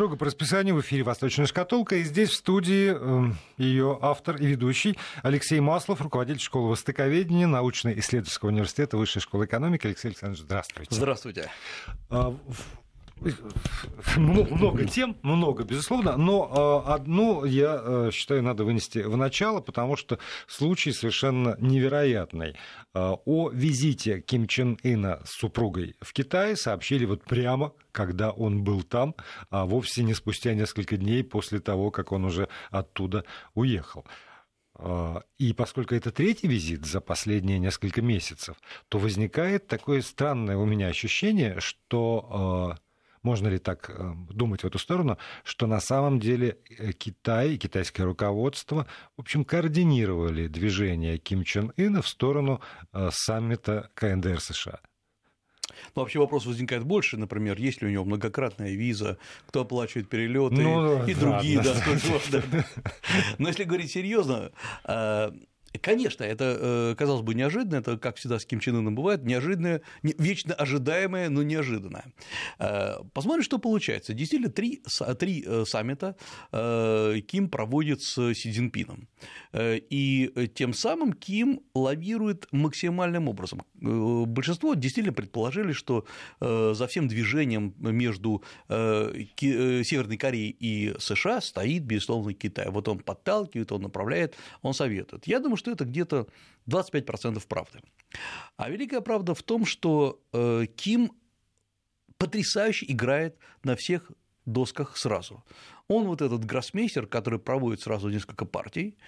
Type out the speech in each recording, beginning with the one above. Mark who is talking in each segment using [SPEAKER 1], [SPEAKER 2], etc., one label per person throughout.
[SPEAKER 1] Строго по расписанию в эфире «Восточная шкатулка». И здесь в студии э, ее автор и ведущий Алексей Маслов, руководитель школы востоковедения научно-исследовательского университета Высшей школы экономики. Алексей Александрович, здравствуйте.
[SPEAKER 2] Здравствуйте.
[SPEAKER 1] А, много тем, много, безусловно, но э, одну, я э, считаю, надо вынести в начало, потому что случай совершенно невероятный. Э, о визите Ким Чен Ына с супругой в Китай сообщили вот прямо, когда он был там, а вовсе не спустя несколько дней после того, как он уже оттуда уехал. И поскольку это третий визит за последние несколько месяцев, то возникает такое странное у меня ощущение, что можно ли так э, думать в эту сторону, что на самом деле э, Китай и китайское руководство, в общем, координировали движение Ким Чен Ына в сторону э, саммита КНДР США?
[SPEAKER 2] Ну, вообще вопрос возникает больше, например, есть ли у него многократная виза, кто оплачивает перелеты ну, и другие, да, да, да. Но если говорить серьезно, Конечно, это, э, казалось бы, неожиданно, это, как всегда с Ким Чен Ыном бывает, неожиданное, вечно ожидаемое, но неожиданное. Э, посмотрим, что получается. Действительно, три, три э, саммита Ким проводит с Си Цзиньпином. И тем самым Ким лавирует максимальным образом. Большинство действительно предположили, что за всем движением между Северной Кореей и США стоит, безусловно, Китай. Вот он подталкивает, он направляет, он советует. Я думаю, что это где-то 25% правды. А великая правда в том, что э, Ким потрясающе играет на всех досках сразу. Он вот этот гроссмейстер, который проводит сразу несколько партий,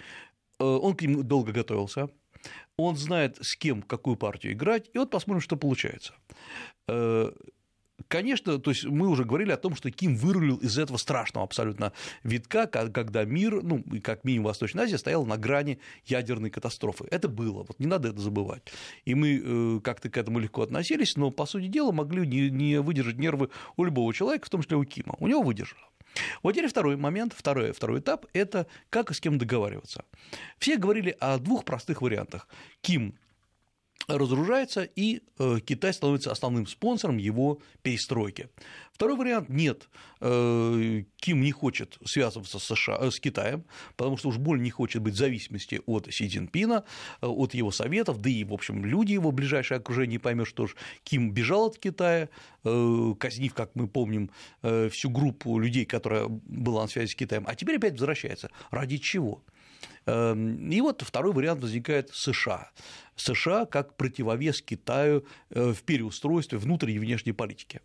[SPEAKER 2] э, он к ним долго готовился, он знает, с кем какую партию играть, и вот посмотрим, что получается. Конечно, то есть мы уже говорили о том, что Ким вырулил из этого страшного абсолютно витка, когда мир, ну, и как минимум Восточная Азия, стоял на грани ядерной катастрофы. Это было, вот не надо это забывать. И мы э, как-то к этому легко относились, но, по сути дела, могли не выдержать нервы у любого человека, в том числе у Кима. У него выдержало. Вот теперь второй момент, второй, второй этап – это как и с кем договариваться. Все говорили о двух простых вариантах. Ким разоружается, и э, Китай становится основным спонсором его перестройки. Второй вариант – нет, э, Ким не хочет связываться с, США, э, с Китаем, потому что уж больно не хочет быть в зависимости от Си Цзиньпина, от его советов, да и, в общем, люди его ближайшее окружение поймет, что ж, Ким бежал от Китая, казнив, как мы помним, всю группу людей, которая была на связи с Китаем, а теперь опять возвращается. Ради чего? Эм, и вот второй вариант возникает США. США как противовес Китаю э, в переустройстве внутренней и внешней политики.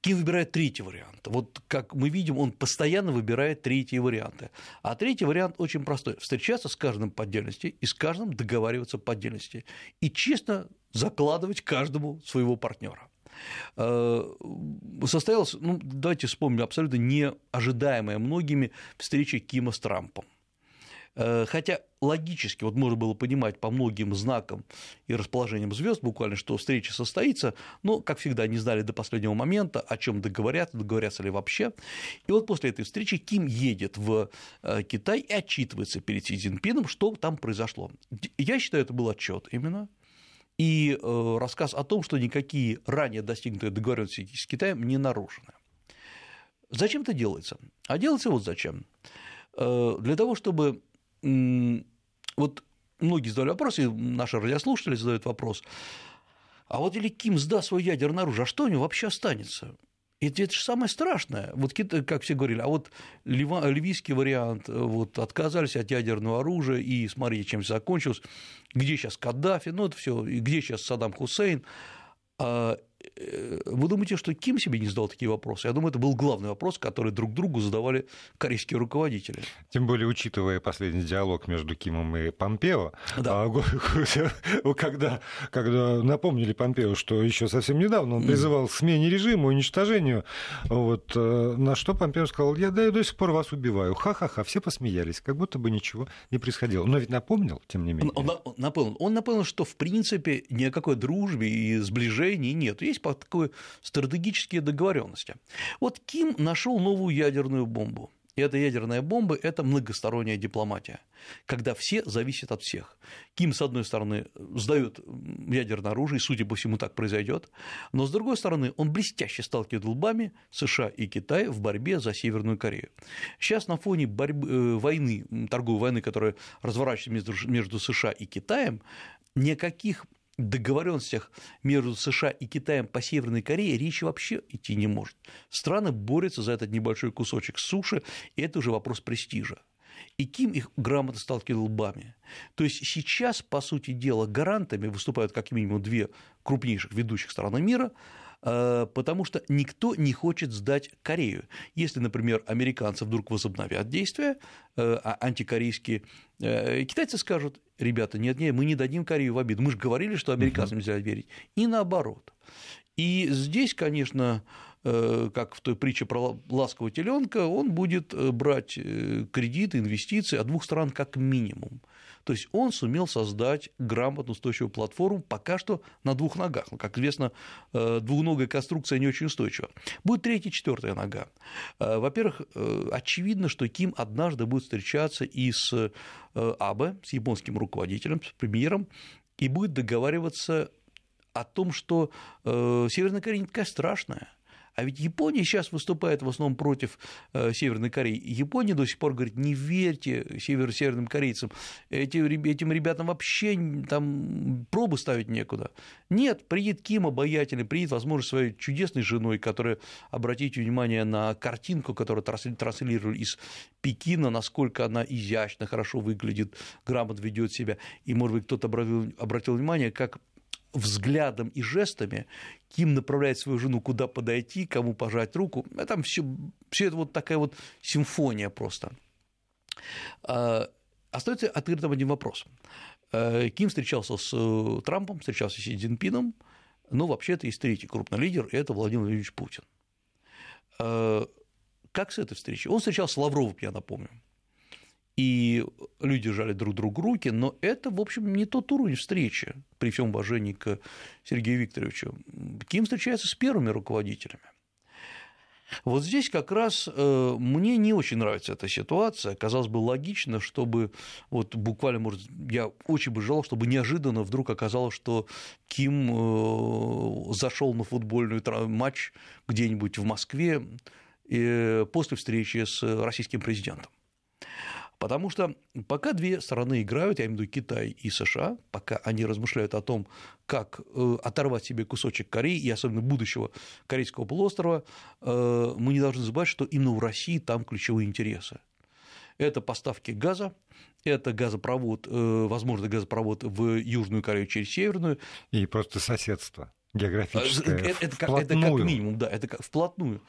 [SPEAKER 2] Ким выбирает третий вариант. Вот как мы видим, он постоянно выбирает третьи варианты. А третий вариант очень простой. Встречаться с каждым по отдельности и с каждым договариваться по отдельности. И честно закладывать каждому своего партнера э, состоялась, ну, давайте вспомним, абсолютно неожидаемая многими встреча Кима с Трампом. Э, хотя логически, вот можно было понимать по многим знакам и расположениям звезд буквально, что встреча состоится, но, как всегда, не знали до последнего момента, о чем договорятся, договорятся ли вообще. И вот после этой встречи Ким едет в э, Китай и отчитывается перед Си Цзиньпином, что там произошло. Я считаю, это был отчет именно, и э, рассказ о том, что никакие ранее достигнутые договоренности с Китаем не нарушены. Зачем это делается? А делается вот зачем. Для того, чтобы вот многие задали вопрос, и наши радиослушатели задают вопрос, а вот или Ким сдаст свое ядерное оружие, а что у него вообще останется? И это, же самое страшное. Вот, как все говорили, а вот ливийский вариант, вот, отказались от ядерного оружия, и смотрите, чем все закончилось, где сейчас Каддафи, ну, это все, где сейчас Саддам Хусейн. Э, вы думаете, что Ким себе не задал такие вопросы? Я думаю, это был главный вопрос, который друг другу задавали корейские руководители.
[SPEAKER 1] Тем более, учитывая последний диалог между Кимом и Помпео, да. А, когда, когда напомнили Помпео, что еще совсем недавно он призывал к смене режима, уничтожению, вот, э, на что Помпео сказал, я, да, я до сих пор вас убиваю. Ха-ха-ха, все посмеялись, как будто бы ничего не происходило. Но ведь напомнил, тем не менее.
[SPEAKER 2] Он, он напомнил, он напомнил, что в принципе ни о какой дружбе и сближении нет. Есть по такой стратегические договоренности. Вот Ким нашел новую ядерную бомбу. И эта ядерная бомба – это многосторонняя дипломатия, когда все зависят от всех. Ким, с одной стороны, сдает ядерное оружие, и, судя по всему, так произойдет, но, с другой стороны, он блестяще сталкивает лбами США и Китай в борьбе за Северную Корею. Сейчас на фоне борьбы, э, войны, торговой войны, которая разворачивается между США и Китаем, никаких договоренностях между США и Китаем по Северной Корее речи вообще идти не может. Страны борются за этот небольшой кусочек суши, и это уже вопрос престижа. И Ким их грамотно сталкивал лбами. То есть сейчас, по сути дела, гарантами выступают как минимум две крупнейших ведущих страны мира – потому что никто не хочет сдать Корею. Если, например, американцы вдруг возобновят действия э, а антикорейские, э, китайцы скажут, ребята, нет, нет, мы не дадим Корею в обиду, мы же говорили, что американцам нельзя верить, и наоборот. И здесь, конечно, как в той притче про ласкового теленка, он будет брать кредиты, инвестиции от двух стран как минимум. То есть он сумел создать грамотную устойчивую платформу пока что на двух ногах. Ну, как известно, э, двуногая конструкция не очень устойчива. Будет третья, четвертая нога. Э, во-первых, э, очевидно, что Ким однажды будет встречаться и с Абе, с японским руководителем, с премьером, и будет договариваться о том, что Северная Корея не такая страшная, а ведь Япония сейчас выступает в основном против э, Северной Кореи. Япония до сих пор говорит, не верьте север северным корейцам, Эти, этим ребятам вообще там пробы ставить некуда. Нет, приедет Ким обаятельный, приедет, возможно, своей чудесной женой, которая, обратите внимание на картинку, которую транслировали из Пекина, насколько она изящно, хорошо выглядит, грамотно ведет себя. И, может быть, кто-то обратил, обратил внимание, как взглядом и жестами Ким направляет свою жену, куда подойти, кому пожать руку. А там все, все это вот такая вот симфония просто. А, остается открытым один вопрос. А, Ким встречался с э, Трампом, встречался с Си Цзиньпином, но вообще-то есть третий крупный лидер, и это Владимир Владимирович Путин. Как с этой встречи? Он встречался с Лавровым, я напомню и люди жали друг другу руки, но это, в общем, не тот уровень встречи, при всем уважении к Сергею Викторовичу. Ким встречается с первыми руководителями. Вот здесь как раз э, мне не очень нравится эта ситуация. Казалось бы, логично, чтобы вот буквально, может, я очень бы желал, чтобы неожиданно вдруг оказалось, что Ким э, зашел на футбольный матч где-нибудь в Москве э, после встречи с российским президентом. Потому что пока две страны играют, я имею в виду Китай и США, пока они размышляют о том, как э, оторвать себе кусочек Кореи и особенно будущего Корейского полуострова, э, мы не должны забывать, что именно у России там ключевые интересы. Это поставки газа, это газопровод, э, возможно, газопровод в Южную Корею через Северную.
[SPEAKER 1] И просто соседство географическое.
[SPEAKER 2] Это, это, как, это как минимум, да, это как вплотную.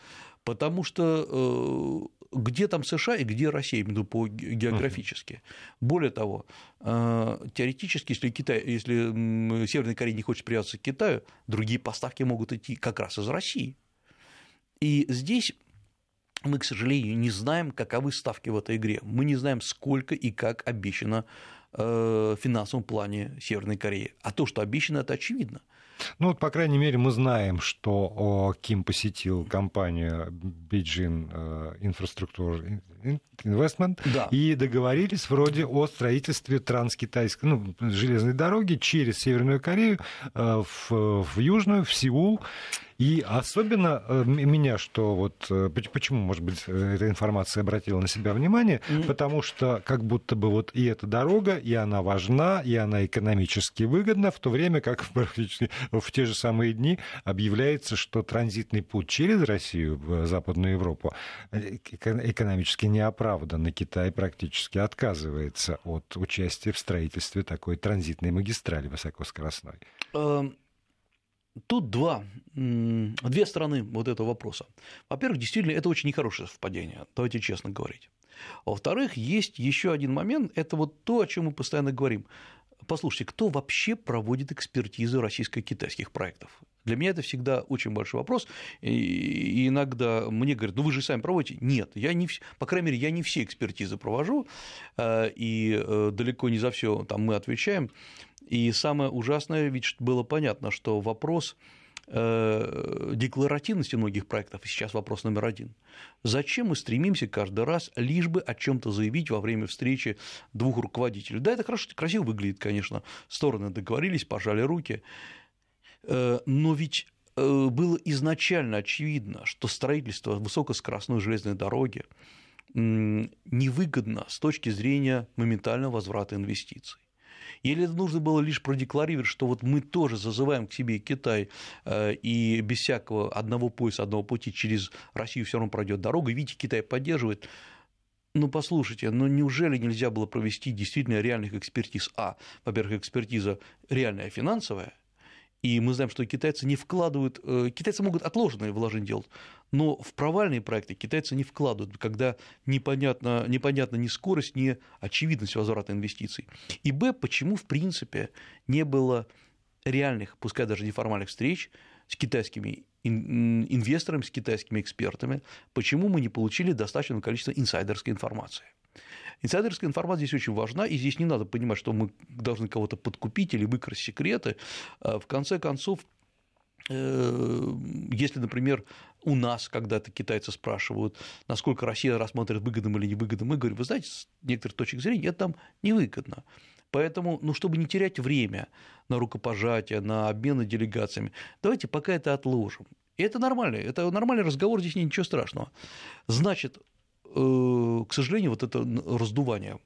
[SPEAKER 2] Потому что где там США и где Россия, именно по географически. Более того, э, теоретически, если, Китай, если Северная Корея не хочет привязаться к Китаю, другие поставки могут идти как раз из России. И здесь мы, к сожалению, не знаем, каковы ставки в этой игре. Мы не знаем, сколько и как обещано э, в финансовом плане Северной Кореи. А то, что обещано, это очевидно.
[SPEAKER 1] Ну, вот, по крайней мере, мы знаем, что Ким посетил компанию Beijing э, Infrastructure Investment да. и договорились вроде о строительстве транскитайской, ну, железной дороги через Северную Корею э, в, в Южную, в Сеул. И особенно э, меня, что вот э, почему, может быть, э, эта информация обратила на себя внимание, потому что как будто бы вот и эта дорога, и она важна, и она экономически выгодна, в то время как практически в те же самые дни объявляется, что транзитный путь через Россию в Западную Европу экономически не оправдан, и Китай практически отказывается от участия в строительстве такой транзитной магистрали высокоскоростной. Эм,
[SPEAKER 2] Тут два, две стороны вот этого вопроса. Во-первых, действительно, это очень нехорошее совпадение, давайте честно говорить. Во-вторых, есть еще один момент, это вот то, о чем мы постоянно говорим. Послушайте, кто вообще проводит экспертизу российско-китайских проектов? Для меня это всегда очень большой вопрос. И иногда мне говорят, ну вы же сами проводите. Нет, я не, по крайней мере, я не все экспертизы провожу, э, и э, далеко не за все там мы отвечаем. И самое ужасное, ведь было понятно, что вопрос э, декларативности многих проектов, и сейчас вопрос номер один. Зачем мы стремимся каждый раз лишь бы о чем то заявить во время встречи двух руководителей? Да, это хорошо, красиво выглядит, конечно, стороны договорились, пожали руки, э, но ведь э, было изначально очевидно, что строительство высокоскоростной железной дороги невыгодно с точки зрения моментального возврата инвестиций. Или это нужно было лишь продекларировать, что вот мы тоже зазываем к себе Китай, э, и без всякого одного пояса, одного пути через Россию все равно пройдет дорога, видите, Китай поддерживает. Ну, послушайте, ну неужели нельзя было провести действительно реальных экспертиз? А, во-первых, экспертиза реальная финансовая – и мы знаем, что китайцы не вкладывают, э, китайцы могут отложенные вложения делать, но в провальные проекты китайцы не вкладывают, когда непонятно, непонятна ни скорость, ни очевидность возврата инвестиций. И б, почему в принципе не было реальных, пускай даже неформальных встреч с китайскими инвесторами, с китайскими экспертами, почему мы не получили достаточное количество инсайдерской информации. Инсайдерская информация здесь очень важна, и здесь не надо понимать, что мы должны кого-то подкупить или выкрасть секреты. А в конце концов, э, если, например, у нас когда-то китайцы спрашивают, насколько Россия рассматривает выгодным или невыгодным, мы говорим, вы знаете, с некоторых точек зрения это там невыгодно. Поэтому, ну, чтобы не терять время на рукопожатие, на обмены делегациями, давайте пока это отложим. И это нормально, это нормальный разговор, здесь ничего страшного. Значит, к сожалению, вот это раздувание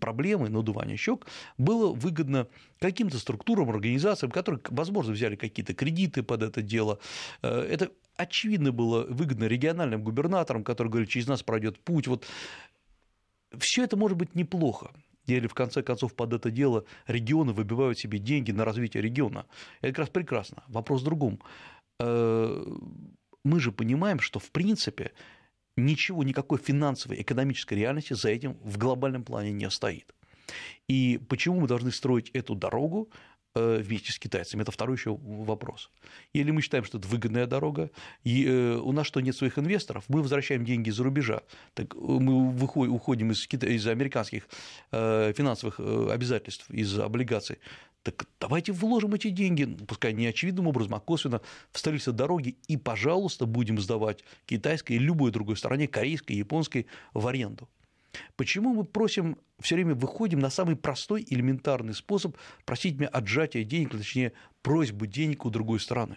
[SPEAKER 2] проблемы, надувание щек было выгодно каким-то структурам, организациям, которые, возможно, взяли какие-то кредиты под это дело. Э, это очевидно было выгодно региональным губернаторам, которые говорили, через нас пройдет путь. Вот все это может быть неплохо. Или в конце концов под это дело регионы выбивают себе деньги на развитие региона. Это как раз прекрасно. Вопрос в другом. Э, мы же понимаем, что в принципе ничего, никакой финансовой, экономической реальности за этим в глобальном плане не стоит. И почему мы должны строить эту дорогу э, вместе с китайцами? Это второй еще вопрос. Или мы считаем, что это выгодная дорога, и э, у нас что, нет своих инвесторов, мы возвращаем деньги из-за рубежа, так мы выходим, уходим из, из американских э, финансовых обязательств, из облигаций, так давайте вложим эти деньги, пускай не очевидным образом, а косвенно в строительство дороги, и, пожалуйста, будем сдавать китайской и любой другой стороне, корейской, японской, в аренду. Почему мы просим, все время выходим на самый простой элементарный способ просить меня отжатия денег, точнее, просьбу денег у другой стороны?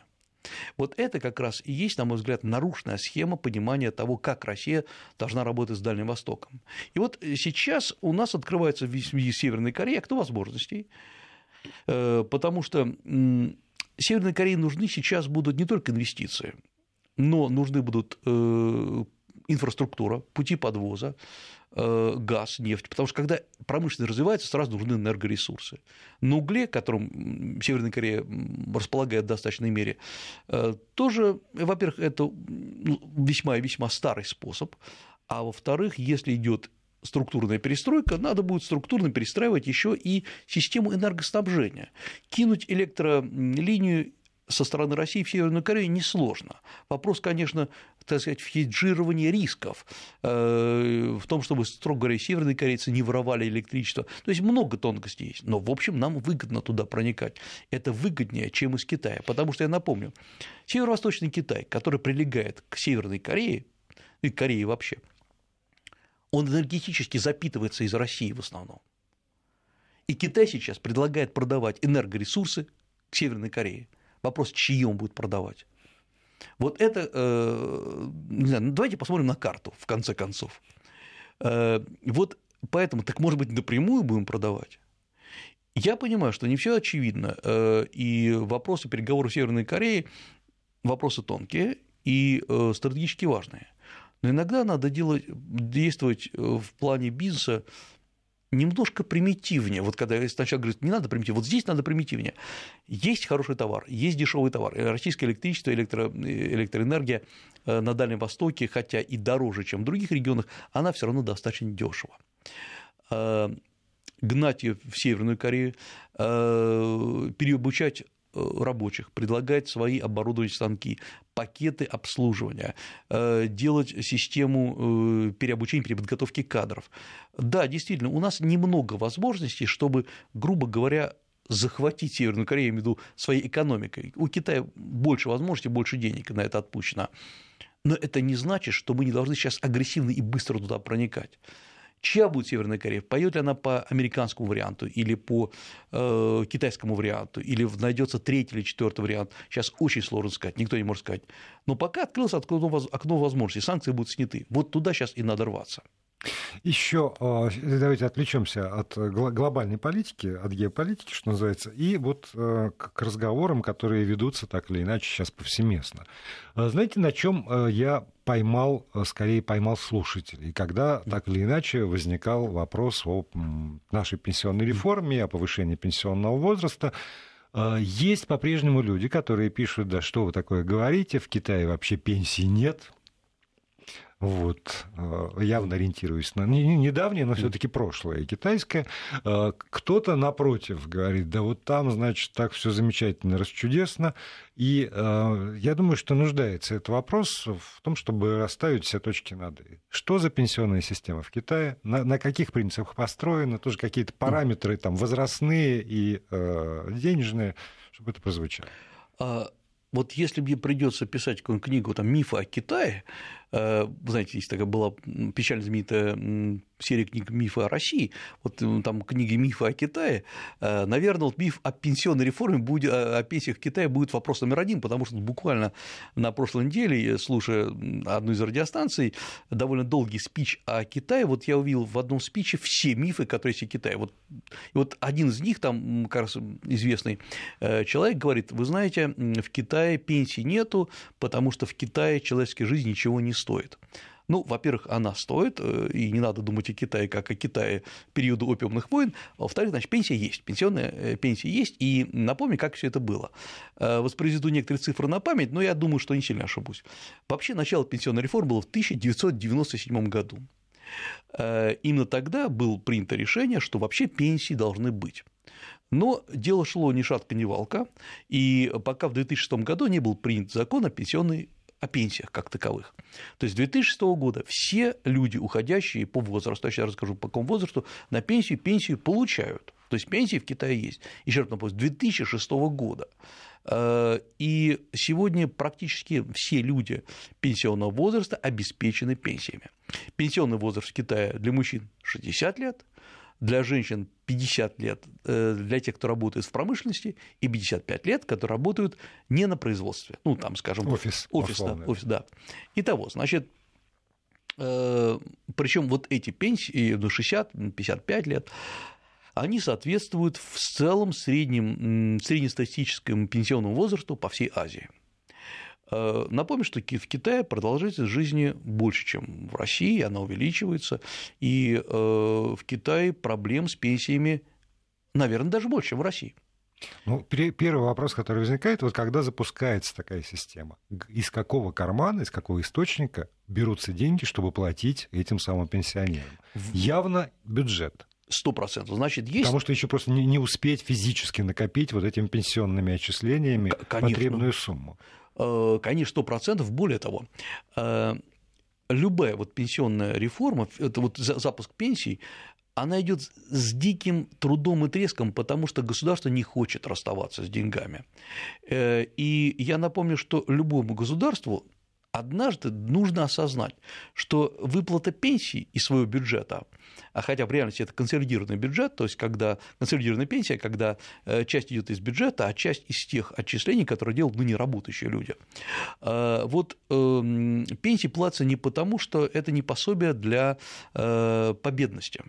[SPEAKER 2] Вот это как раз и есть, на мой взгляд, нарушенная схема понимания того, как Россия должна работать с Дальним Востоком. И вот сейчас у нас открывается в с Северной Кореей окно возможностей, потому что Северной Корее нужны сейчас будут не только инвестиции, но нужны будут э, инфраструктура, пути подвоза, э, газ, нефть, потому что когда промышленность развивается, сразу нужны энергоресурсы. На угле, которым Северная Корея располагает в достаточной мере, тоже, во-первых, это ну, весьма и весьма старый способ, а во-вторых, если идет структурная перестройка, надо будет структурно перестраивать еще и систему энергоснабжения. Кинуть электролинию со стороны России в Северную Корею несложно. Вопрос, конечно, так сказать, в хеджировании рисков, э, в том, чтобы, строго говоря, северные корейцы не воровали электричество. То есть много тонкостей есть. Но, в общем, нам выгодно туда проникать. Это выгоднее, чем из Китая. Потому что, я напомню, северо-восточный Китай, который прилегает к Северной Корее, и Корее вообще – он энергетически запитывается из России в основном. И Китай сейчас предлагает продавать энергоресурсы к Северной Корее. Вопрос, чьи он будет продавать. Вот это, э, не знаю, ну, давайте посмотрим на карту, в конце концов. Э, вот поэтому, так может быть, напрямую будем продавать? Я понимаю, что не все очевидно, э, и вопросы переговоров Северной Кореи вопросы тонкие и стратегически важные. Но иногда надо делать, действовать э, в плане бизнеса немножко примитивнее. Вот когда сначала говорят, не надо примитивнее, вот здесь надо примитивнее. Есть хороший товар, есть дешевый товар. Российское электричество, электро, электроэнергия э, на Дальнем Востоке, хотя и дороже, чем в других регионах, она все равно достаточно дешево. Э, гнать ее в Северную Корею, переобучать Э, рабочих, предлагать свои оборудовательные станки, пакеты обслуживания, э, делать систему э, переобучения, переподготовки кадров. Да, действительно, у нас немного возможностей, чтобы, грубо говоря, захватить Северную Корею, я имею в виду своей экономикой. У Китая больше возможностей, больше денег на это отпущено. Но это не значит, что мы не должны сейчас агрессивно и быстро туда проникать. Чья будет Северная Корея? Поет ли она по американскому варианту или по э, китайскому варианту, или найдется третий или четвертый вариант? Сейчас очень сложно сказать, никто не может сказать. Но пока открылось окно, окно возможностей, санкции будут сняты. Вот туда сейчас и надо рваться.
[SPEAKER 1] Еще а, давайте отвлечемся от глобальной политики, от геополитики, что называется, и вот э, к разговорам, которые ведутся так или иначе сейчас повсеместно. А знаете, на чем э, я поймал, э, скорее поймал слушателей, когда так или иначе возникал вопрос о нашей пенсионной реформе, о повышении пенсионного возраста. Есть по-прежнему люди, которые пишут, да что вы такое говорите, в Китае вообще пенсии нет, вот, э, явно ориентируюсь на не, недавнее, но все-таки прошлое китайское. Э, кто-то напротив говорит, да вот там, значит, так все замечательно, расчудесно. И э, я думаю, что нуждается этот вопрос в том, чтобы расставить все точки над «и». Что за пенсионная система в Китае, на, на каких принципах построена, тоже какие-то параметры там возрастные и денежные, чтобы это прозвучало.
[SPEAKER 2] А, вот если мне придется писать какую-нибудь книгу там, «Мифы о Китае», знаете, есть такая была печально знаменитая серия книг «Мифы о России», вот э, там книги «Мифы о Китае», э, наверное, вот миф о пенсионной реформе, будет, о пенсиях в Китае будет вопрос номер один, потому что буквально на прошлой неделе, слушая одну из радиостанций, довольно долгий спич о Китае, вот я увидел в одном спиче все мифы, которые есть о Китае. Вот, и вот один из них, там, как раз известный э, человек говорит, вы знаете, в Китае пенсии нету, потому что в Китае человеческая жизнь ничего не стоит. Ну, во-первых, она стоит, э, и не надо думать о Китае как о Китае периода опиумных войн. А во-вторых, значит, пенсия есть, пенсионная э, пенсия есть, и напомню, как все это было. Э, воспроизведу некоторые цифры на память, но я думаю, что не сильно ошибусь. Вообще, начало пенсионной реформы было в 1997 году. Именно тогда было принято решение, что вообще пенсии должны быть. Но дело шло ни шатка, ни валка, и пока в 2006 году не был принят закон о пенсионной о пенсиях как таковых. То есть с 2006 года все люди, уходящие по возрасту, я сейчас расскажу по какому возрасту, на пенсию, пенсию получают. То есть пенсии в Китае есть. Еще раз напомню, с 2006 года. Э, и сегодня практически все люди пенсионного возраста обеспечены пенсиями. Пенсионный возраст в Китае для мужчин 60 лет, для женщин 50 лет э, для тех, кто работает в промышленности, и 55 лет, которые работают не на производстве. Ну, там, скажем,
[SPEAKER 1] офис.
[SPEAKER 2] Офис, да, офис да. Итого, значит, э, причем вот эти пенсии, ну, 60-55 лет, они соответствуют в целом среднем, среднестатистическому пенсионному возрасту по всей Азии. Э, напомню, что в Китае продолжительность жизни больше, чем в России, она увеличивается, и э, в Китае проблем с пенсиями, наверное, даже больше, чем в России.
[SPEAKER 1] Ну, первый вопрос, который возникает, вот когда запускается такая система, из какого кармана, из какого источника берутся деньги, чтобы платить этим самым пенсионерам? Явно бюджет.
[SPEAKER 2] Сто процентов. Значит, есть...
[SPEAKER 1] Потому что еще просто не, не успеть физически накопить вот этими пенсионными отчислениями Конечно. потребную сумму.
[SPEAKER 2] Э, конечно, 100%. Более того, э, любая вот пенсионная реформа, это вот запуск пенсий, она идет с диким трудом и треском, потому что государство не хочет расставаться с деньгами. Э, и я напомню, что любому государству однажды нужно осознать, что выплата пенсии из своего бюджета, а хотя в реальности это консолидированный бюджет, то есть когда консолидированная пенсия, когда э, часть идет из бюджета, а часть из тех отчислений, которые делают ныне работающие люди. Э, вот эм, пенсии платятся не потому, что это не пособие для э, победности.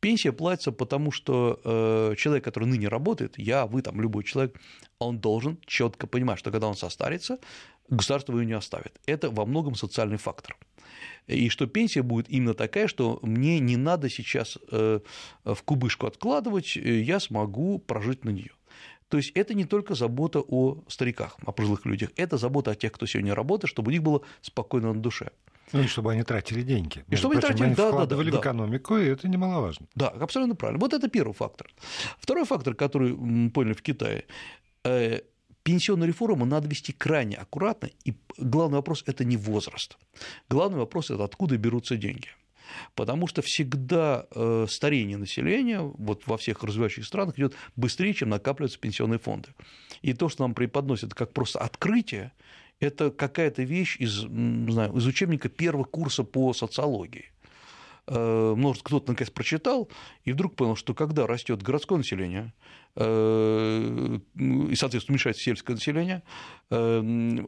[SPEAKER 2] Пенсия платится потому, что человек, который ныне работает, я, вы, там, любой человек, он должен четко понимать, что когда он состарится, государство его не оставит. Это во многом социальный фактор. И что пенсия будет именно такая, что мне не надо сейчас э, в кубышку откладывать, э, я смогу прожить на нее. То есть это не только забота о стариках, о пожилых людях, это забота о тех, кто сегодня работает, чтобы у них было спокойно на душе.
[SPEAKER 1] Ну и чтобы они тратили деньги.
[SPEAKER 2] И чтобы они тратили, они
[SPEAKER 1] да, да, да, в экономику, и это немаловажно.
[SPEAKER 2] Да, абсолютно правильно. Вот это первый фактор. Второй фактор, который поняли в Китае, э, пенсионную реформу надо вести крайне аккуратно, и главный вопрос – это не возраст. Главный вопрос – это откуда берутся деньги. потому что всегда э, старение населения вот во всех развивающих странах идет быстрее, чем накапливаются пенсионные фонды. И то, что нам преподносят как просто открытие, это какая-то вещь из, знаю, из учебника первого курса по социологии. Э, может, кто-то наконец прочитал и вдруг понял, что когда растет городское население, э, и, соответственно, уменьшается сельское население, э,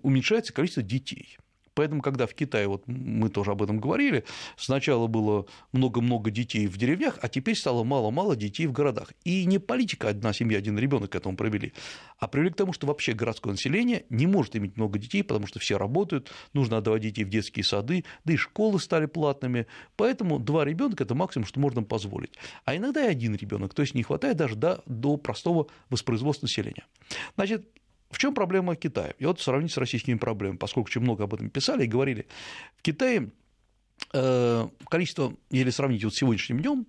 [SPEAKER 2] уменьшается количество детей – Поэтому, когда в Китае, вот мы тоже об этом говорили, сначала было много-много детей в деревнях, а теперь стало мало-мало детей в городах. И не политика одна семья, один ребенок к этому привели, а привели к тому, что вообще городское население не может иметь много детей, потому что все работают, нужно отдавать детей в детские сады, да и школы стали платными. Поэтому два ребенка это максимум, что можно позволить. А иногда и один ребенок, то есть не хватает даже до, до простого воспроизводства населения. Значит, в чем проблема Китая? И вот сравнить с российскими проблемами, поскольку очень много об этом писали и говорили. В Китае э, количество, если сравнить вот с сегодняшним днем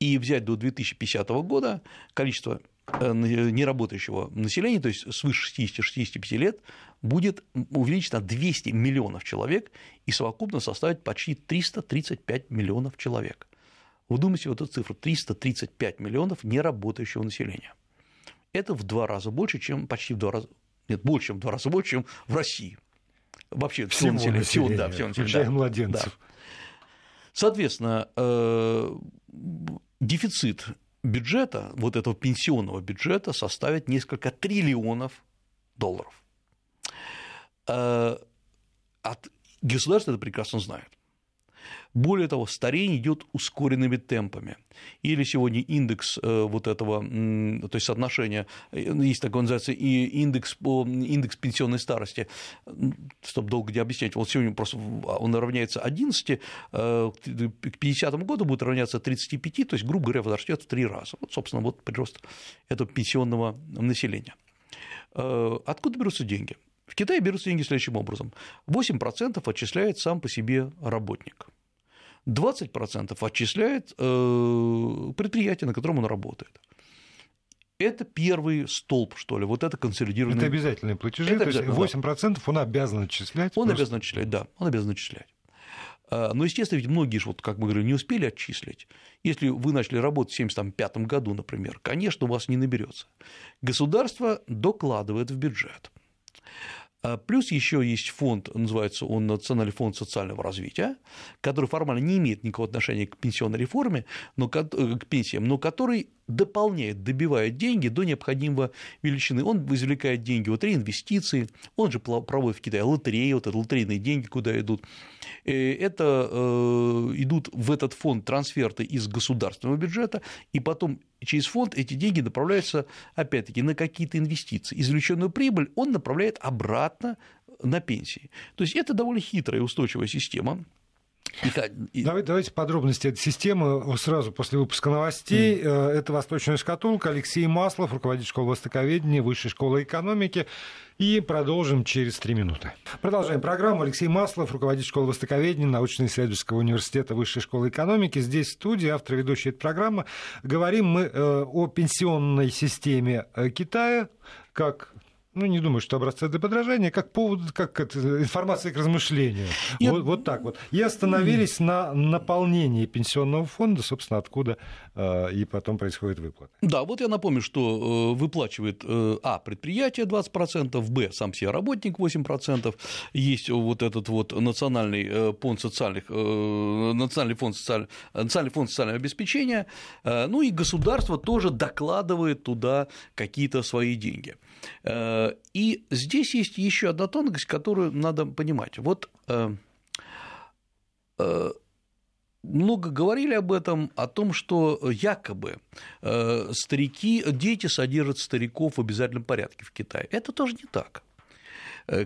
[SPEAKER 2] и взять до 2050 года, количество э, неработающего населения, то есть свыше 60-65 лет, будет увеличено на 200 миллионов человек и совокупно составить почти 335 миллионов человек. Вдумайте в эту цифру – 335 миллионов неработающего населения это в два раза больше, чем почти в два раза, нет, больше, чем в два раза больше, чем в России. Вообще,
[SPEAKER 1] всего, населения, всего, да, всего населения. Да, младенцев. Да.
[SPEAKER 2] Соответственно, э, дефицит бюджета, вот этого пенсионного бюджета, составит несколько триллионов долларов. Э, от государства это прекрасно знает. Более того, старение идет ускоренными темпами. Или сегодня индекс э, вот этого, то есть соотношение, э, есть такое называется и индекс, индекс пенсионной старости, чтобы долго не объяснять, вот сегодня просто он равняется 11, э, к 50 году будет равняться 35, то есть, грубо говоря, возрастет в три раза. Вот, собственно, вот прирост этого пенсионного населения. Откуда берутся деньги? В Китае берутся деньги следующим образом. 8% отчисляет сам по себе работник – 20% отчисляет э, предприятие, на котором он работает. Это первый столб, что ли, вот это консолидированный.
[SPEAKER 1] Это обязательные платежи, это то есть 8% да. он обязан отчислять?
[SPEAKER 2] Он просто... обязан отчислять, да, он обязан отчислять. А, но, естественно, ведь многие же, вот, как мы говорим, не успели отчислить. Если вы начали работать в 1975 году, например, конечно, у вас не наберется. Государство докладывает в бюджет. А плюс еще есть фонд, называется он Национальный фонд социального развития, который формально не имеет никакого отношения к пенсионной реформе, но э, к пенсиям, но который дополняет, добивает деньги до необходимого величины. Он извлекает деньги от реинвестиций, он же проводит в Китае лотереи, вот это лотерейные деньги, куда идут. Э, это э, идут в этот фонд трансферты из государственного бюджета, и потом через фонд эти деньги направляются, опять-таки, на какие-то инвестиции. Извлеченную прибыль он направляет обратно на пенсии. То есть это довольно хитрая и устойчивая система,
[SPEAKER 1] и... Давайте, подробности этой системы сразу после выпуска новостей. Mm. Это «Восточная шкатулка». Алексей Маслов, руководитель школы востоковедения, Высшей школы экономики. И продолжим через три минуты. Продолжаем программу. Алексей Маслов, руководитель школы востоковедения, научно-исследовательского университета Высшей школы экономики. Здесь в студии, автор ведущей этой программы. Говорим мы э, о пенсионной системе э, Китая, как ну, не думаю, что образцы для подражания, как повод, как это, информация к размышлению. Я... Вот, вот так вот. И остановились на наполнении пенсионного фонда, собственно, откуда и потом происходит выплата.
[SPEAKER 2] Да, вот я напомню, что э, выплачивает э, А предприятие 20%, Б сам себе работник 8%, есть вот этот вот национальный э, фонд социальных, э, национальный фонд, социаль... национальный фонд социального обеспечения, э, ну и государство тоже докладывает туда какие-то свои деньги. Э, и здесь есть еще одна тонкость, которую надо понимать. Вот э, э, много говорили об этом, о том, что якобы старики, дети содержат стариков в обязательном порядке в Китае. Это тоже не так.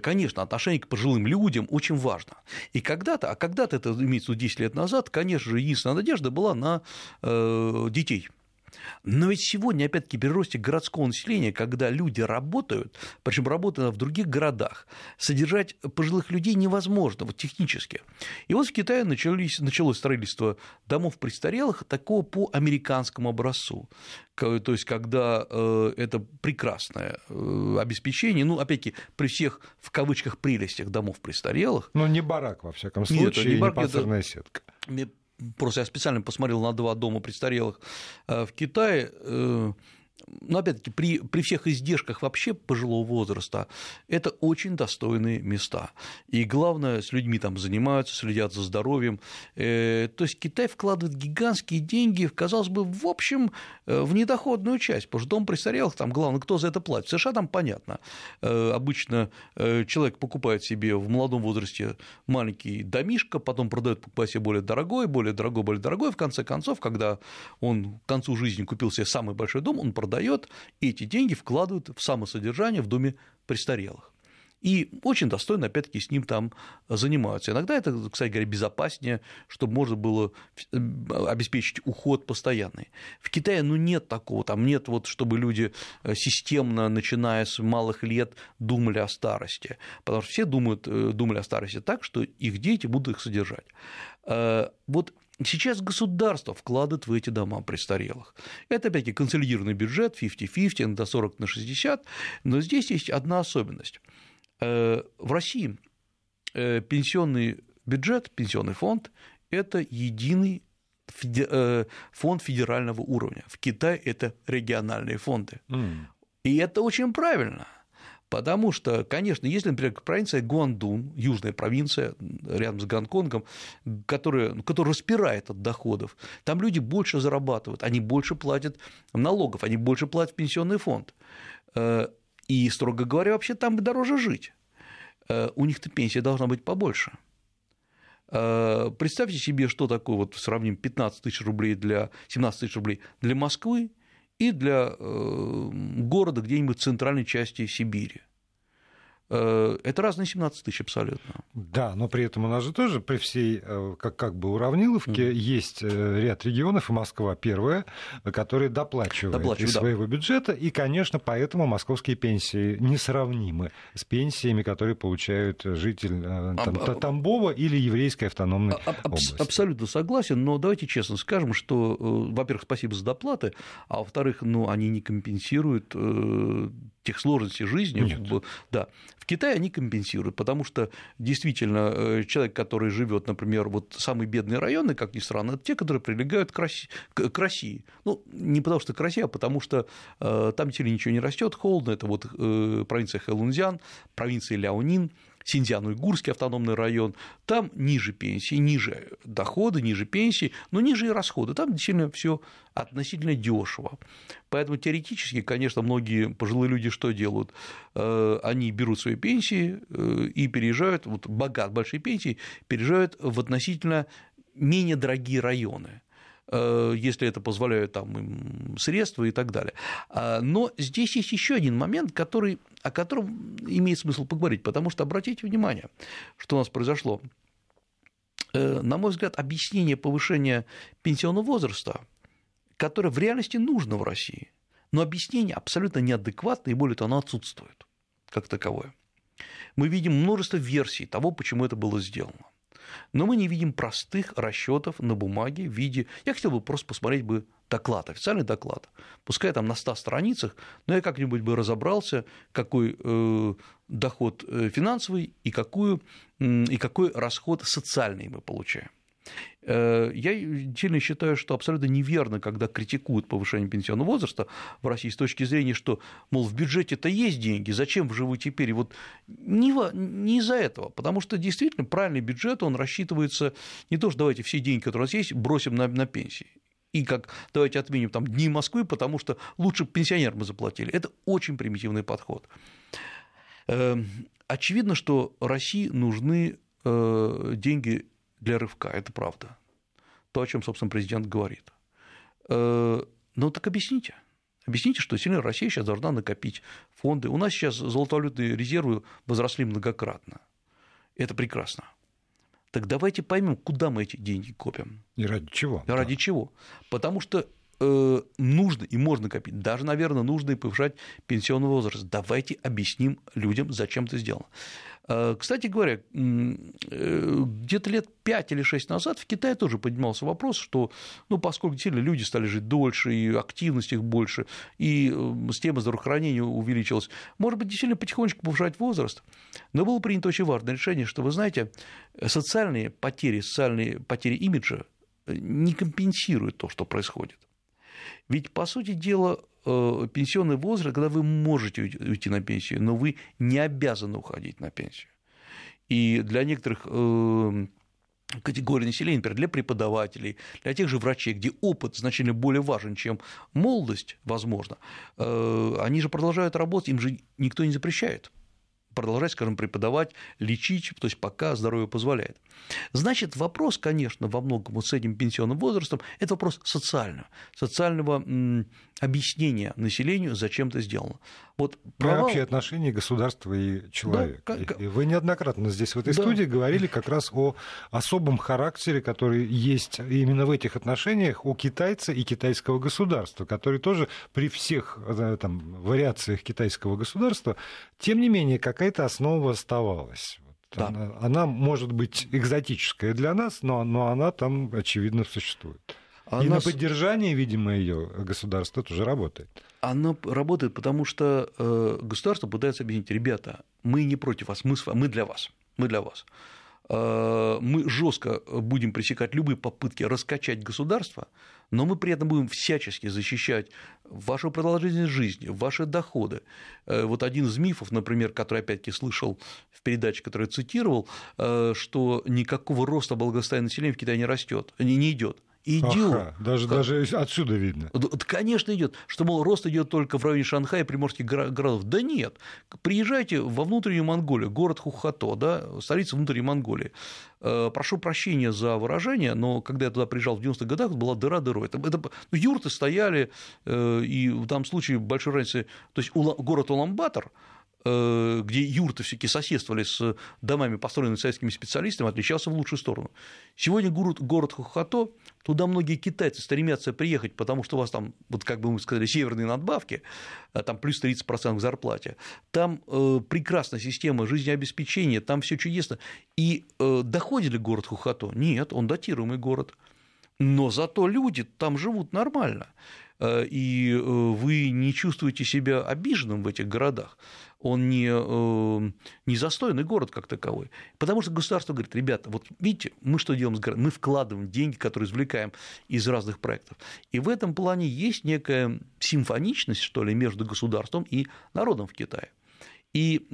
[SPEAKER 2] Конечно, отношение к пожилым людям очень важно. И когда-то, а когда-то это имеется 10 лет назад, конечно же, единственная надежда была на детей – но ведь сегодня, опять-таки, при росте городского населения, когда люди работают, причем работают в других городах, содержать пожилых людей невозможно вот технически. И вот в Китае начались, началось строительство домов престарелых такого по американскому образцу. То есть, когда э, это прекрасное э, обеспечение, ну, опять-таки, при всех, в кавычках, прелестях домов престарелых.
[SPEAKER 1] Но не барак, во всяком случае, Нет, не, барак, не панцирная сетка
[SPEAKER 2] просто я специально посмотрел на два дома престарелых в Китае, но опять-таки при, при всех издержках вообще пожилого возраста это очень достойные места. И главное, с людьми там занимаются, следят за здоровьем. Э, то есть Китай вкладывает гигантские деньги, казалось бы, в общем, э, в недоходную часть, потому что дом престарелых, там главное, кто за это платит. В США там понятно. Э, обычно человек покупает себе в молодом возрасте маленький домишко, потом продает, покупает себе более дорогой, более дорогой, более дорогой. В конце концов, когда он к концу жизни купил себе самый большой дом, он продает продает, и эти деньги вкладывают в самосодержание в доме престарелых. И очень достойно, опять-таки, с ним там занимаются. Иногда это, кстати говоря, безопаснее, чтобы можно было э, обеспечить уход постоянный. В Китае ну, нет такого, там нет, вот, чтобы люди э, системно, начиная с малых лет, думали о старости. Потому что все думают, э, думали о старости так, что их дети будут их содержать. Вот Сейчас государство вкладывает в эти дома престарелых. Это, опять-таки, консолидированный бюджет, 50-50, на 40 на 60, но здесь есть одна особенность. Э, в России э, пенсионный бюджет, пенсионный фонд – это единый э, фонд федерального уровня. В Китае это региональные фонды. Mm. И это очень правильно – Потому что, конечно, если, например, провинция Гуандун, южная провинция рядом с Гонконгом, которая, которая распирает от доходов, там люди больше зарабатывают, они больше платят налогов, они больше платят в пенсионный фонд. Э, и, строго говоря, вообще там дороже жить. Э, у них-то пенсия должна быть побольше. Э, представьте себе, что такое, вот сравним 15 тысяч рублей для 17 тысяч рублей для Москвы и для э, города где-нибудь в центральной части Сибири. Э, это разные 17 тысяч абсолютно.
[SPEAKER 1] Да, но при этом у нас же тоже при всей э, как, как бы уравниловке mm. есть э, ряд регионов, и Москва первая, которые доплачивают, доплачивают из да. своего бюджета, и, конечно, поэтому московские пенсии несравнимы с пенсиями, которые получают житель там, а, Тамбова или еврейской автономной а, области.
[SPEAKER 2] Абсолютно согласен, но давайте честно скажем, что, во-первых, спасибо за доплаты, а во-вторых, ну, они не компенсируют тех сложностей жизни. Нет. Да. В Китае они компенсируют, потому что действительно э, человек, который живет, например, вот самые бедные районы, как ни странно, это те, которые прилегают к России. К России. Ну, не потому что к России, а потому что э, там теперь ничего не растет, холодно, это вот э, провинция Хэлунцзян, провинция Ляонин, Синьцзян-Уйгурский автономный район, там ниже пенсии, ниже доходы, ниже пенсии, но ниже и расходы. Там действительно все относительно дешево. Поэтому теоретически, конечно, многие пожилые люди что делают? Э, они берут свои пенсии э, и переезжают, вот богат, большие пенсии, переезжают в относительно менее дорогие районы. Э, если это позволяют там, им средства и так далее. А, но здесь есть еще один момент, который, о котором имеет смысл поговорить, потому что обратите внимание, что у нас произошло. Э, на мой взгляд, объяснение повышения пенсионного возраста, которое в реальности нужно в России, но объяснение абсолютно неадекватное, и более того, оно отсутствует как таковое. Мы видим множество версий того, почему это было сделано но мы не видим простых расчетов на бумаге в виде... Я хотел бы просто посмотреть бы доклад, официальный доклад. Пускай там на 100 страницах, но я как-нибудь бы разобрался, какой э, доход э, финансовый и, какую, и какой расход социальный мы получаем. Э, я сильно считаю, что абсолютно неверно, когда критикуют повышение пенсионного возраста в России с точки зрения, что, мол, в бюджете-то есть деньги, зачем же вы теперь? Вот не, не из-за этого, потому что действительно правильный бюджет, он рассчитывается не то, что давайте все деньги, которые у нас есть, бросим на, на пенсии. И как давайте отменим там дни Москвы, потому что лучше пенсионерам мы заплатили. Это очень примитивный подход. Эм, очевидно, что России нужны э, деньги для рывка, это правда. То, о чем, собственно, президент говорит. Э, ну так объясните. Объясните, что сильная Россия сейчас должна накопить фонды. У нас сейчас золотовалютные резервы возросли многократно. Это прекрасно. Так давайте поймем, куда мы эти деньги копим.
[SPEAKER 1] И ради чего?
[SPEAKER 2] И ради да. чего? Потому что э, нужно и можно копить. Даже, наверное, нужно и повышать пенсионный возраст. Давайте объясним людям, зачем это сделано. Э, кстати говоря, э, где-то лет 5 или 6 назад в Китае тоже поднимался вопрос, что, ну, поскольку действительно люди стали жить дольше, и активность их больше, и э, система здравоохранения увеличилась, может быть, действительно потихонечку повышать возраст. Но было принято очень важное решение, что, вы знаете, социальные потери, социальные потери имиджа не компенсирует то, что происходит. Ведь, по сути дела, пенсионный возраст, когда вы можете уйти на пенсию, но вы не обязаны уходить на пенсию. И для некоторых э, категорий населения, например, для преподавателей, для тех же врачей, где опыт значительно более важен, чем молодость, возможно, э, они же продолжают работать, им же никто не запрещает продолжать, скажем, преподавать, лечить, то есть пока здоровье позволяет. Значит, вопрос, конечно, во многом вот с этим пенсионным возрастом, это вопрос социального, социального объяснения населению, зачем это сделано.
[SPEAKER 1] Вот провал... вообще отношения государства и человека. Да, как... Вы неоднократно здесь в этой да. студии говорили как раз о особом характере, который есть именно в этих отношениях у китайца и китайского государства, который тоже при всех э, там, вариациях китайского государства, тем не менее, какая-то основа оставалась. Да. Она, она может быть экзотическая для нас, но, но она там, очевидно, существует. А и на поддержание, видимо, ее государство тоже работает.
[SPEAKER 2] Оно работает, потому что э, государство пытается объяснить, ребята, мы не против вас, мы, мы для вас, мы для вас. Э, мы жестко будем пресекать любые попытки раскачать государство, но мы при этом будем всячески защищать вашу продолжительность жизни, ваши доходы. Э, вот один из мифов, например, который опять-таки слышал в передаче, которую я цитировал, что никакого роста благосостояния населения в Китае не растет, не идет идет. Ага,
[SPEAKER 1] даже, как... даже отсюда видно.
[SPEAKER 2] Конечно, идет. Что, мол, рост идет только в районе Шанхая и приморских городов. Да нет. Приезжайте во внутреннюю Монголию, город Хухато, да, столица внутренней Монголии. Э, прошу прощения за выражение, но когда я туда приезжал в 90-х годах, была дыра дырой. Это, это, ну, юрты стояли, э, и в данном случае большой разницы. То есть город Уламбатор где юрты все-таки соседствовали с домами, построенными советскими специалистами, отличался в лучшую сторону. Сегодня город, город Хохото, туда многие китайцы стремятся приехать, потому что у вас там, вот как бы мы сказали, северные надбавки, а там плюс 30% к зарплате, там э, прекрасная система жизнеобеспечения, там все чудесно. И э, доходит ли город Хохото? Нет, он датируемый город. Но зато люди там живут нормально. Э, и э, вы не чувствуете себя обиженным в этих городах, он не, э, не застойный город как таковой. Потому что государство говорит, ребята, вот видите, мы что делаем с городом? Мы вкладываем деньги, которые извлекаем из разных проектов. И в этом плане есть некая симфоничность, что ли, между государством и народом в Китае. И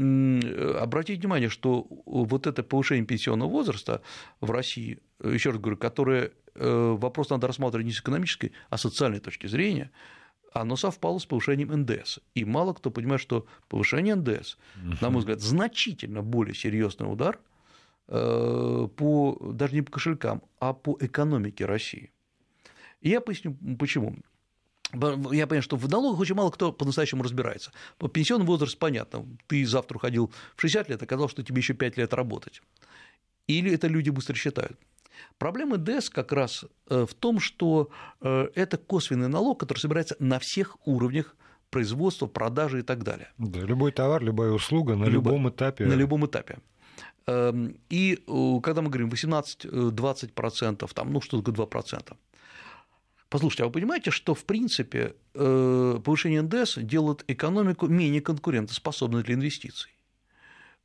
[SPEAKER 2] обратите внимание, что вот это повышение пенсионного возраста в России, еще раз говорю, которое Э, вопрос надо рассматривать не с экономической, а с социальной точки зрения, оно совпало с повышением НДС. И мало кто понимает, что повышение НДС, на мой взгляд, значительно более серьезный удар э, по, даже не по кошелькам, а по экономике России. И я поясню, почему. Я понимаю, что в налогах очень мало кто по-настоящему разбирается. По пенсионному возрасту понятно. Ты завтра уходил в 60 лет, оказалось, что тебе еще 5 лет работать. Или это люди быстро считают. Проблема ДЭС как раз э, в том, что э, это косвенный налог, который собирается на всех уровнях производства, продажи и так далее.
[SPEAKER 1] Да, любой товар, любая услуга на Любо... любом этапе.
[SPEAKER 2] На любом этапе. Эм, и э, когда мы говорим 18-20%, там, ну что такое 2%, Послушайте, а вы понимаете, что, в принципе, повышение НДС делает экономику менее конкурентоспособной для инвестиций?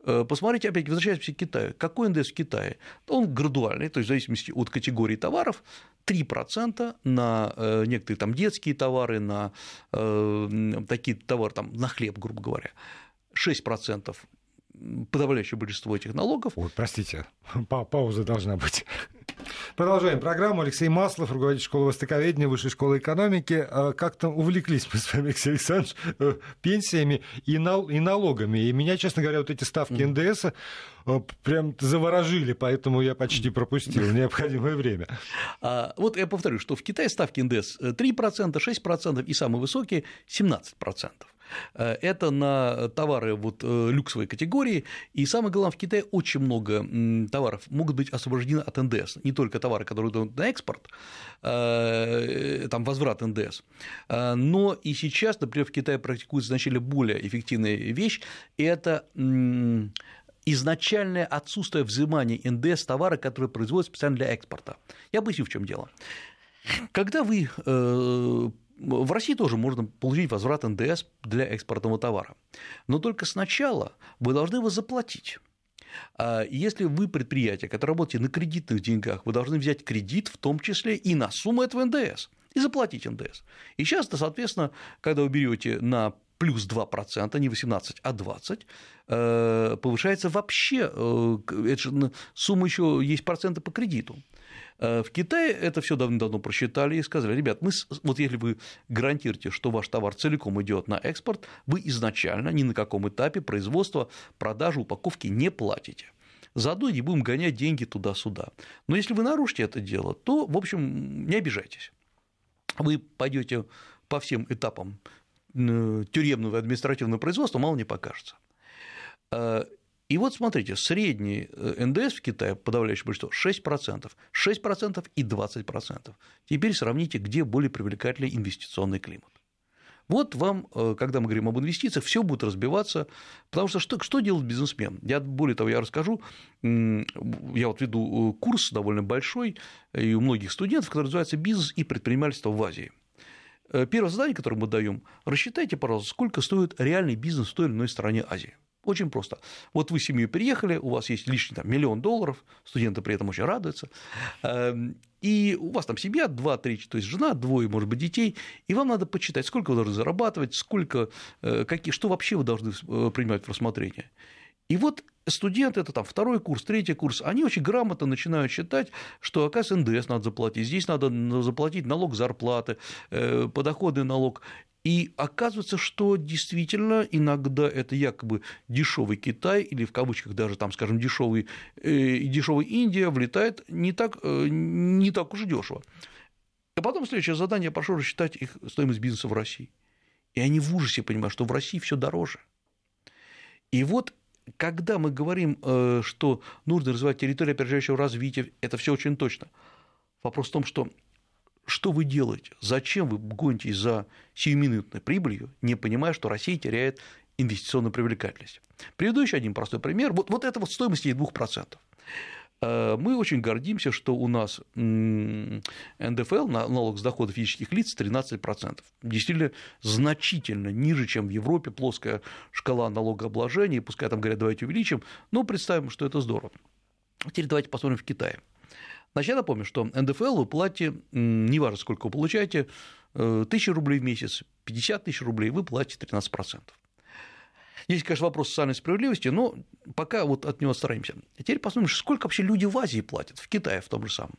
[SPEAKER 2] Э, посмотрите, опять возвращаемся к Китаю. Какой НДС в Китае? Он градуальный, то есть в зависимости от категории товаров, 3% на э, некоторые там детские товары, на э, такие товары, там, на хлеб, грубо говоря, 6% подавляющее большинство этих налогов.
[SPEAKER 1] Вот, простите, пауза должна быть. Продолжаем программу. Алексей Маслов, руководитель школы востоковедения, высшей школы экономики. А, как-то увлеклись мы с вами, Алексей Александрович, э, пенсиями и, налогами. И меня, честно говоря, вот эти ставки НДС э, прям заворожили, поэтому я почти пропустил необходимое время.
[SPEAKER 2] А, вот я повторю, что в Китае ставки НДС 3%, 6% и самые высокие 17%. Э, это на товары вот э, люксовой категории, и самое главное, в Китае очень много товаров могут быть освобождены от НДС, не только товары, которые идут на экспорт, э, там возврат НДС, но и сейчас, например, в Китае практикуется значительно более эффективная вещь, это изначальное отсутствие взимания НДС товара, которые производятся специально для экспорта. Я объясню, в чем дело. Когда вы в России тоже можно получить возврат НДС для экспортного товара. Но только сначала вы должны его заплатить. А если вы предприятие, которое работаете на кредитных деньгах, вы должны взять кредит, в том числе и на сумму этого НДС, и заплатить НДС. И часто, соответственно, когда вы берете на плюс 2%, не 18, а 20, э, повышается вообще, э, это же сумма еще есть проценты по кредиту. Э, в Китае это все давно-давно просчитали и сказали, ребят, мы, вот если вы гарантируете, что ваш товар целиком идет на экспорт, вы изначально ни на каком этапе производства, продажи, упаковки не платите. Заодно не будем гонять деньги туда-сюда. Но если вы нарушите это дело, то, в общем, не обижайтесь. Вы пойдете по всем этапам тюремного и административного производства, мало не покажется. Э, и вот смотрите, средний э, НДС в Китае, подавляющее большинство, 6%, 6% и 20%. Теперь сравните, где более привлекательный инвестиционный климат. Вот вам, э, когда мы говорим об инвестициях, все будет разбиваться, потому что что, что делает бизнесмен? Я, более того, я расскажу, я вот веду э, курс довольно большой, и у многих студентов, который называется «Бизнес и предпринимательство в Азии». Первое задание, которое мы даем, рассчитайте, пожалуйста, сколько стоит реальный бизнес в той или иной стране Азии. Очень просто. Вот вы с семьей приехали, у вас есть лишний там, миллион долларов, студенты при этом очень радуются, эм, и у вас там семья, два, три, то есть жена, двое, может быть, детей, и вам надо почитать, сколько вы должны зарабатывать, сколько, э, какие, что вообще вы должны э, принимать в рассмотрение. И вот студенты, это там второй курс, третий курс, они очень грамотно начинают считать, что, оказывается, НДС надо заплатить, здесь надо заплатить налог зарплаты, э, подоходный налог. И оказывается, что действительно иногда это якобы дешевый Китай или в кавычках даже там, скажем, дешевый, э, дешевый Индия влетает не так, э, не так уж дешево. А потом следующее задание, прошу рассчитать их стоимость бизнеса в России. И они в ужасе понимают, что в России все дороже. И вот когда мы говорим, э, что нужно развивать территорию опережающего развития, это все очень точно. Вопрос в том, что что вы делаете? Зачем вы гонитесь за сиюминутной прибылью, не понимая, что Россия теряет инвестиционную привлекательность? Приведу еще один простой пример. Вот, вот это вот стоимость 2%. Э, мы очень гордимся, что у нас НДФЛ, налог с доходов физических лиц, 13%. Действительно, значительно ниже, чем в Европе, плоская шкала налогообложения, пускай там говорят, давайте увеличим, но представим, что это здорово. Теперь давайте посмотрим в Китае. Значит, я напомню, что НДФЛ вы платите, неважно, сколько вы получаете, 1000 э, рублей в месяц, 50 тысяч рублей, вы платите 13%. Есть, конечно, вопрос социальной справедливости, но пока вот от него стараемся. теперь посмотрим, сколько вообще люди в Азии платят, в Китае в том же самом.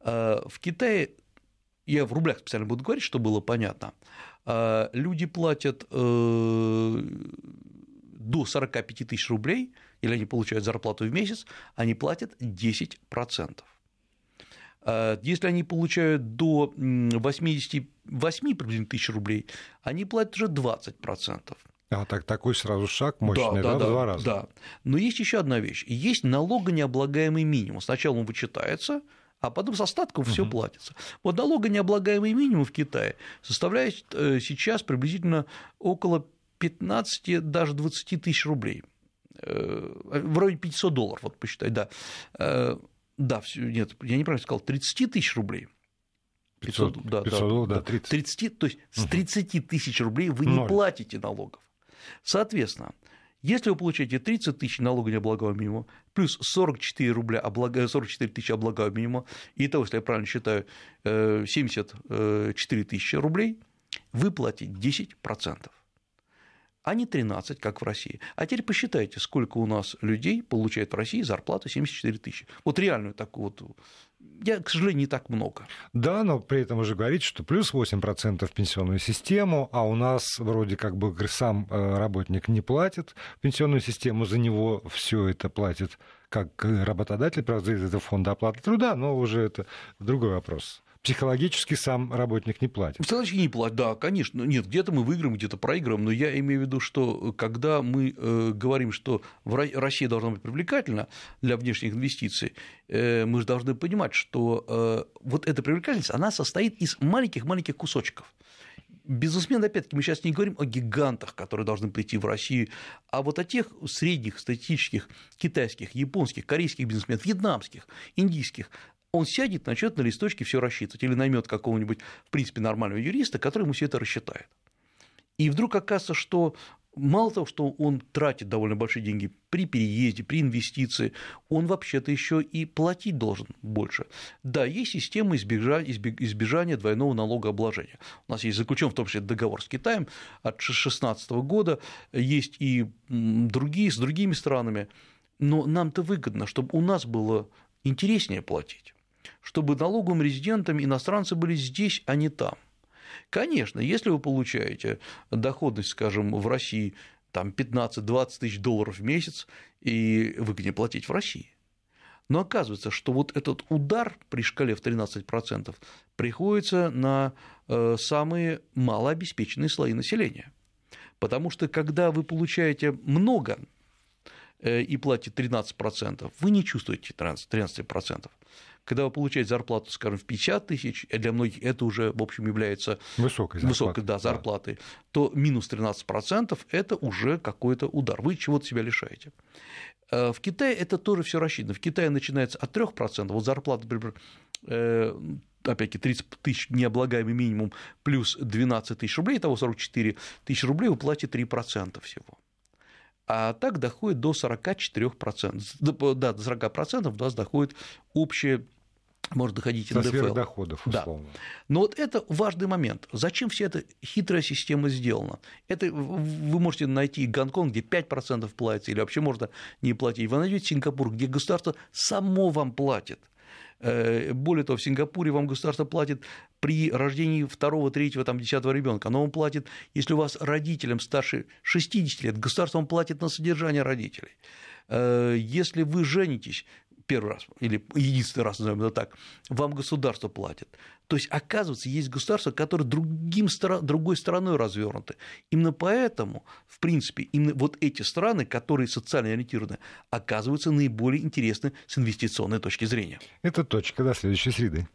[SPEAKER 2] Э, в Китае, я в рублях специально буду говорить, чтобы было понятно, э, люди платят до 45 тысяч рублей, или они получают зарплату в месяц, они платят 10%. А если они получают до 88 приблизительно тысяч рублей, они платят уже 20%.
[SPEAKER 1] А так такой сразу шаг мощный, да, да, да, в два раза.
[SPEAKER 2] Да. Но есть еще одна вещь. Есть налогонеоблагаемый минимум. Сначала он вычитается, а потом с остатком угу. все платится. Вот налогонеоблагаемый минимум в Китае составляет э, сейчас приблизительно около 15, даже 20 тысяч рублей. Э, вроде 500 долларов, вот посчитай, да. Э, да, нет, я неправильно сказал, 30 тысяч рублей.
[SPEAKER 1] 500, 500, да, 500 да, да, 30.
[SPEAKER 2] 30, то есть с 30 тысяч рублей вы не платите налогов. Соответственно, если вы получаете 30 тысяч налога необлагаемого минимума, плюс 44, рубля облага, 44 тысячи облагаемого минимума, и того, если я правильно считаю, 74 э, тысячи рублей, вы платите 10% а не 13, как в России. А теперь посчитайте, сколько у нас людей получает в России зарплату 74 тысячи. Вот реальную такую вот я, к сожалению, не так много.
[SPEAKER 1] Да, но при этом уже говорите, что плюс 8% в пенсионную систему, а у нас вроде как бы сам э, работник не платит пенсионную систему, за него все это платит как работодатель, правда, это фонда оплаты труда, но уже это другой вопрос психологически сам работник не платит.
[SPEAKER 2] Психологически не платит, да, конечно. Нет, где-то мы выиграем, где-то проиграем, но я имею в виду, что когда мы э, говорим, что Россия должна быть привлекательна для внешних инвестиций, э, мы же должны понимать, что э, вот эта привлекательность, она состоит из маленьких-маленьких кусочков. Безусловно, опять-таки, мы сейчас не говорим о гигантах, которые должны прийти в Россию, а вот о тех средних статистических китайских, японских, корейских бизнесменов, вьетнамских, индийских, он сядет, начнет на листочке все рассчитывать или наймет какого-нибудь, в принципе, нормального юриста, который ему все это рассчитает. И вдруг оказывается, что мало того, что он тратит довольно большие деньги при переезде, при инвестиции, он вообще-то еще и платить должен больше. Да, есть система избежания, избежания двойного налогообложения. У нас есть заключен в том числе договор с Китаем от 2016 года, есть и другие с другими странами, но нам-то выгодно, чтобы у нас было интереснее платить, чтобы налоговым резидентам иностранцы были здесь, а не там. Конечно, если вы получаете доходность, скажем, в России там 15-20 тысяч долларов в месяц, и выгоднее платить в России. Но оказывается, что вот этот удар при шкале в 13% приходится на э, самые малообеспеченные слои населения. Потому что когда вы получаете много э, и платите 13%, вы не чувствуете 13%. 13% когда вы получаете зарплату, скажем, в 50 тысяч, для многих это уже, в общем, является высокой, зарплатой, высокой да, зарплатой, да. то минус 13% это уже какой-то удар. Вы чего-то себя лишаете. Э, в Китае это тоже все рассчитано. В Китае начинается от 3%, вот зарплата, например, э, опять-таки 30 тысяч необлагаемый минимум плюс 12 тысяч рублей, того 44 тысячи рублей, вы платите 3% всего а так доходит до 44%. Да, до 40% у нас доходит общее может доходить
[SPEAKER 1] Со НДФЛ. доходов, условно.
[SPEAKER 2] Да. Но вот это важный момент. Зачем вся эта хитрая система сделана? Это вы можете найти Гонконг, где 5% платится, или вообще можно не платить. Вы найдете Сингапур, где государство само вам платит. Э, более того, в Сингапуре вам государство платит при рождении второго, третьего, там, десятого ребенка. Оно вам платит, если у вас родителям старше 60 лет, государство вам платит на содержание родителей. Э, если вы женитесь, первый раз, или единственный раз, назовем это так, вам государство платит. То есть, оказывается, есть государства, которые другим, другой стороной развернуты. Именно поэтому, в принципе, именно вот эти страны, которые социально ориентированы, оказываются наиболее интересны с инвестиционной точки зрения.
[SPEAKER 1] Это точка, до следующей среды.